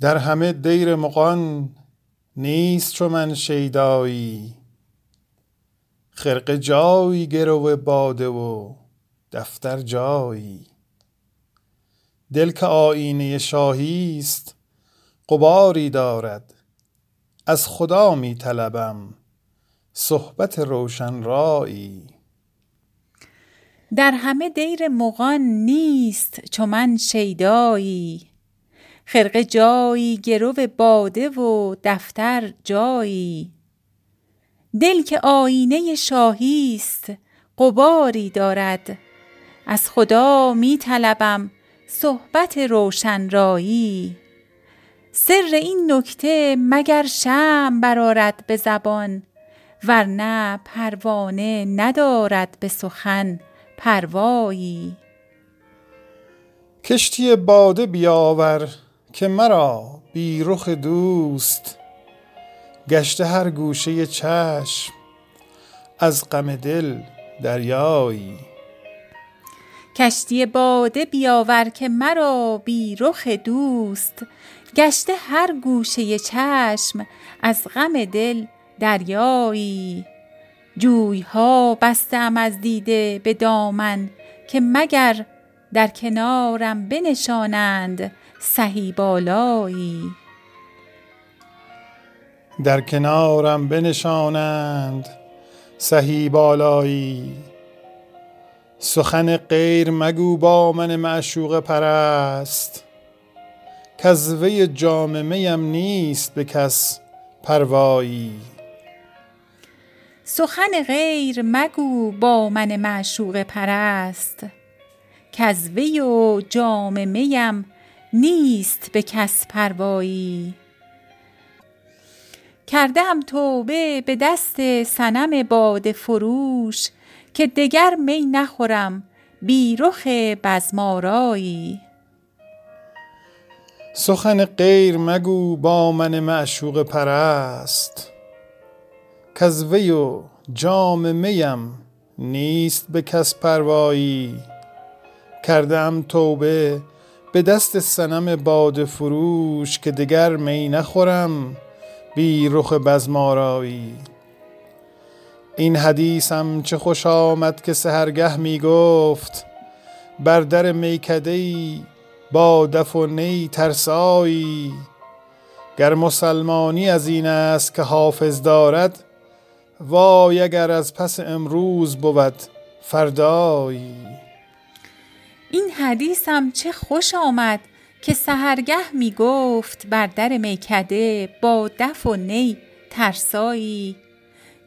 در همه دیر مغان نیست چو من شیدایی. خرقه جایی گرو باده و دفتر جایی. دل که آیینه شاهی است غباری دارد. از خدا می طلبم صحبت روشن رایی. در همه دیر مغان نیست چو من شیدایی. خرقه جایی گرو باده و دفتر جایی. دل که آیینه شاهی است غباری دارد. از خدا می طلبم صحبت روشن رایی سر این نکته مگر شمع برآرد به زبان؟ ورنه پروانه ندارد به سخن پروایی. کشتی باده بیاور که مرا بی رخ دوست گشته هر گوشه چشم از غم دل دریایی. کشتی باده بیاور که مرا بی رخ دوست گشته هر گوشه چشم از غم دل دریایی. جویها بسته ام از دیده به دامن که مگر در کنارم بنشانند سهی بالایی. در کنارم بنشانند سهی بالایی. سخن غیر مگو با من معشوقه پرست. کز وی جام میم نیست به کس پروایی. سخن غیر مگو با من معشوقه پرست. کز وی و جام میم نیست به کس پروایی. کرده ام توبه به دست صنم باده فروش که دگر می نخورم بی رخ بزم آرایی سخن غیر مگو با من معشوقه پرست. کز وی و جام میم نیست به کس پروایی. کرده ام توبه به دست صنم باده فروش که دگر می نخورم بی رخ بزم آرایی این حدیثم چه خوش آمد که سحرگه می گفت بر در میکده ای با دف و نی ترسایی. گر مسلمانی از این است که حافظ دارد وای اگر از پس امروز بود فردایی. این حدیثم چه خوش آمد که سحرگه می گفت بر در میکده با دف و نی ترسایی.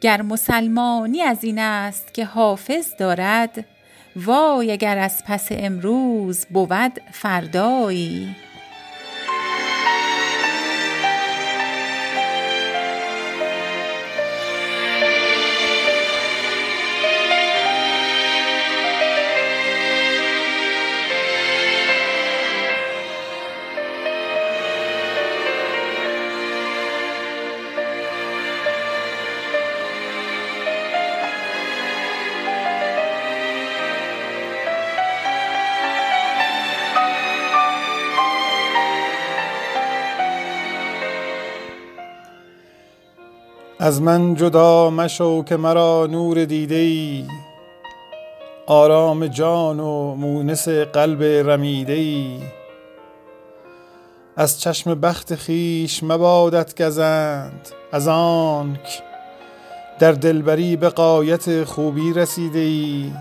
گر مسلمانی از این است که حافظ دارد وای اگر از پس امروز بود فردایی. از من جدا مشو که مرا نور دیده ای آرام جان و مونس قلب رمیده ای از چشم بخت خویش مبادت گزند. از آنک در دلبری به غایت خوبی رسیده ای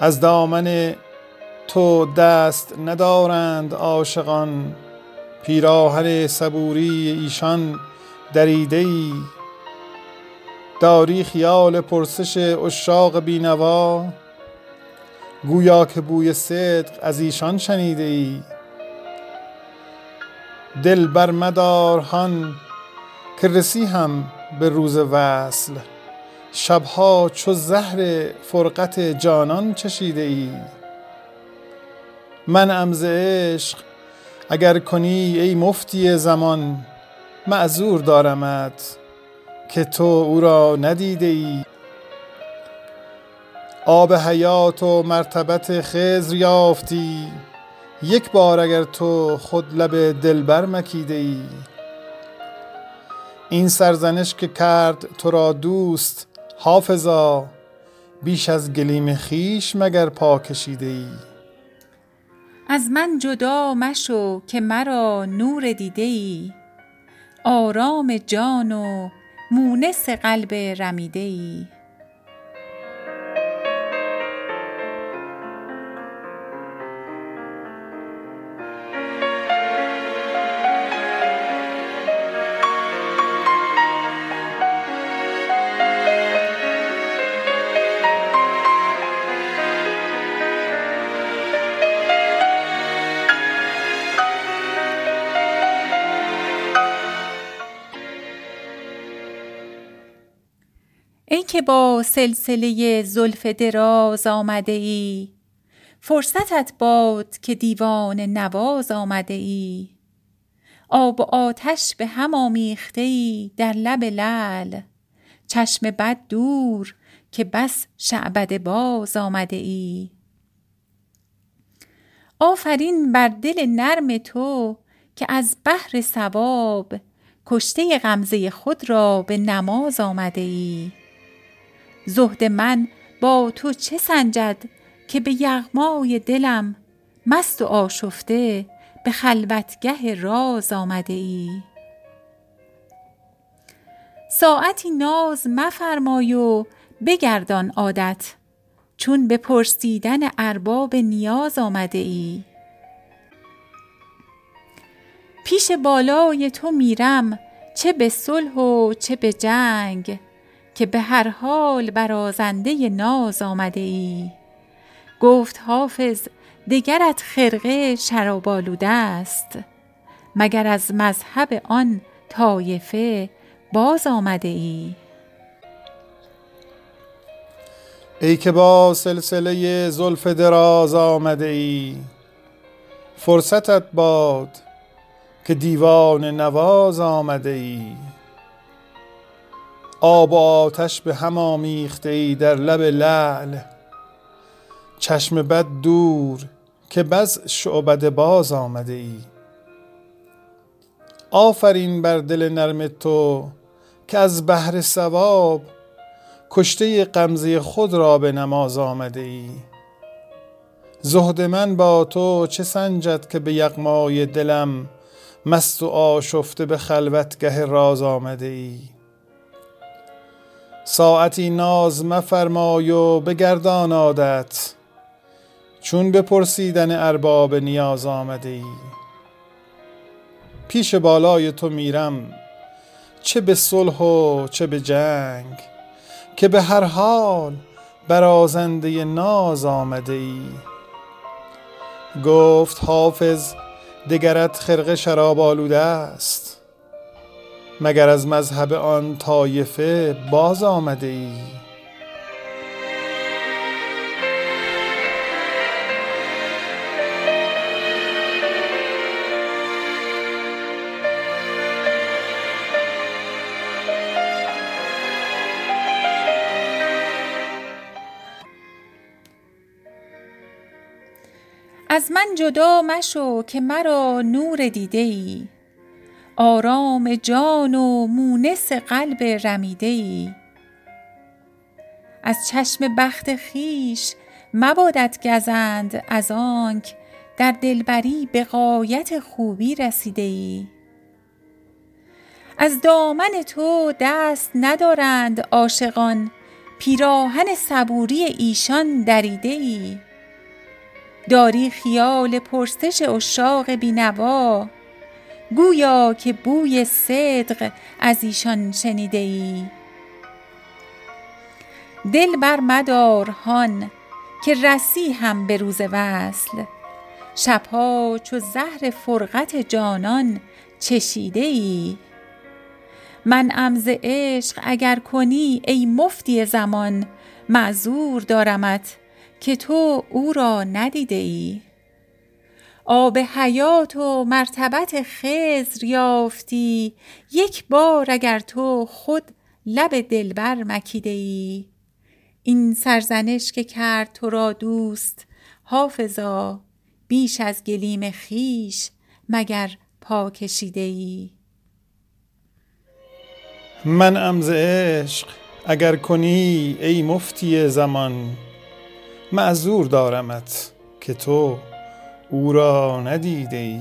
از دامن تو دست ندارند عاشقان. پیراهن صبوری ایشان دریده ای داری خیال پرسش عشاق بینوا. گویا که بوی صدق از ایشان شنیده ای دل بر مدار هان که رسی هم به روز وصل. شبها چو زهر فرقت جانان چشیده ای منعم ز عشق اگر کنی ای مفتی زمان. معذور دارمت که تو او را ندیده ای. آب حیات و مرتبت خضر یافتی. یک بار اگر تو خود لب دلبر مکیده ای. این سرزنش که کرد تو را دوست حافظا بیش از گلیم خیش مگر پا کشیده ای. از من جدا مشو که مرا نور دیده ای. آرام جان و مونس قلب رمیده ای که با سلسله زلف دراز آمده ای. فرصتت باد که دیوان نواز آمده ای. آب و آتش به هم آمیخته ای در لب لعل. چشم بد دور که بس شعبد باز آمده ای. آفرین بر دل نرم تو که از بحر ثواب کشته غمزه خود را به نماز آمده ای. زهد من با تو چه سنجد که به یغمای دلم مست و آشفته به خلوتگه راز آمده ای؟ ساعتی ناز مفرمای و بگردان عادت چون به پرسیدن ارباب نیاز آمده ای. پیش بالای تو میرم چه به صلح و چه به جنگ که به هر حال برازنده ناز آمده ای گفت حافظ دگرت خرقه شراب آلوده است. مگر از مذهب آن طایفه باز آمده ای ای که با سلسله زلف دراز آمده ای فرصتت باد که دیوان نواز آمده ای آب و آتش به هم آمیخته ای در لب لعل. چشم بد دور که بز شعبد باز آمده ای. آفرین بر دل نرم تو که از بحر ثواب کشته غمزه خود را به نماز آمده ای. زهد من با تو چه سنجد که به یغمای دلم مست و آشفته به خلوتگه راز آمده ای. ساعتی ناز مفرمای و بگردان عادت چون به پرسیدن ارباب نیاز آمده ای پیش بالای تو میرم چه به صلح و چه به جنگ که به هر حال برازنده ناز آمده ای گفت حافظ دگرت خرقه شراب آلوده است. مگر از مذهب آن طایفه باز آمده ای؟ از من جدا مشو که مرا نور دیده ای. آرام جان و مونس قلب رمیده ای از چشم بخت خیش مبادت گزند از آنک در دلبری به غایت خوبی رسیده ای از دامن تو دست ندارند عاشقان پیراهن صبوری ایشان دریده ای داری خیال پرسش عشاق بینوا گویا که بوی صدق از ایشان شنیده ای دل بر مدار هان که رسی هم به روز وصل. شبها چو زهر فرقت جانان چشیده ای من ز عشق اگر کنی ای مفتی زمان معذور دارمت که تو او را ندیده ای آب حیات و مرتبت خضر یافتی. یک بار اگر تو خود لب دلبر مکیده ای این سرزنش که کرد تو را دوست حافظا بیش از گلیم خیش مگر پا کشیده ای من امز عشق اگر کنی ای مفتی زمان معذور دارمت که تو او را ندیده ای.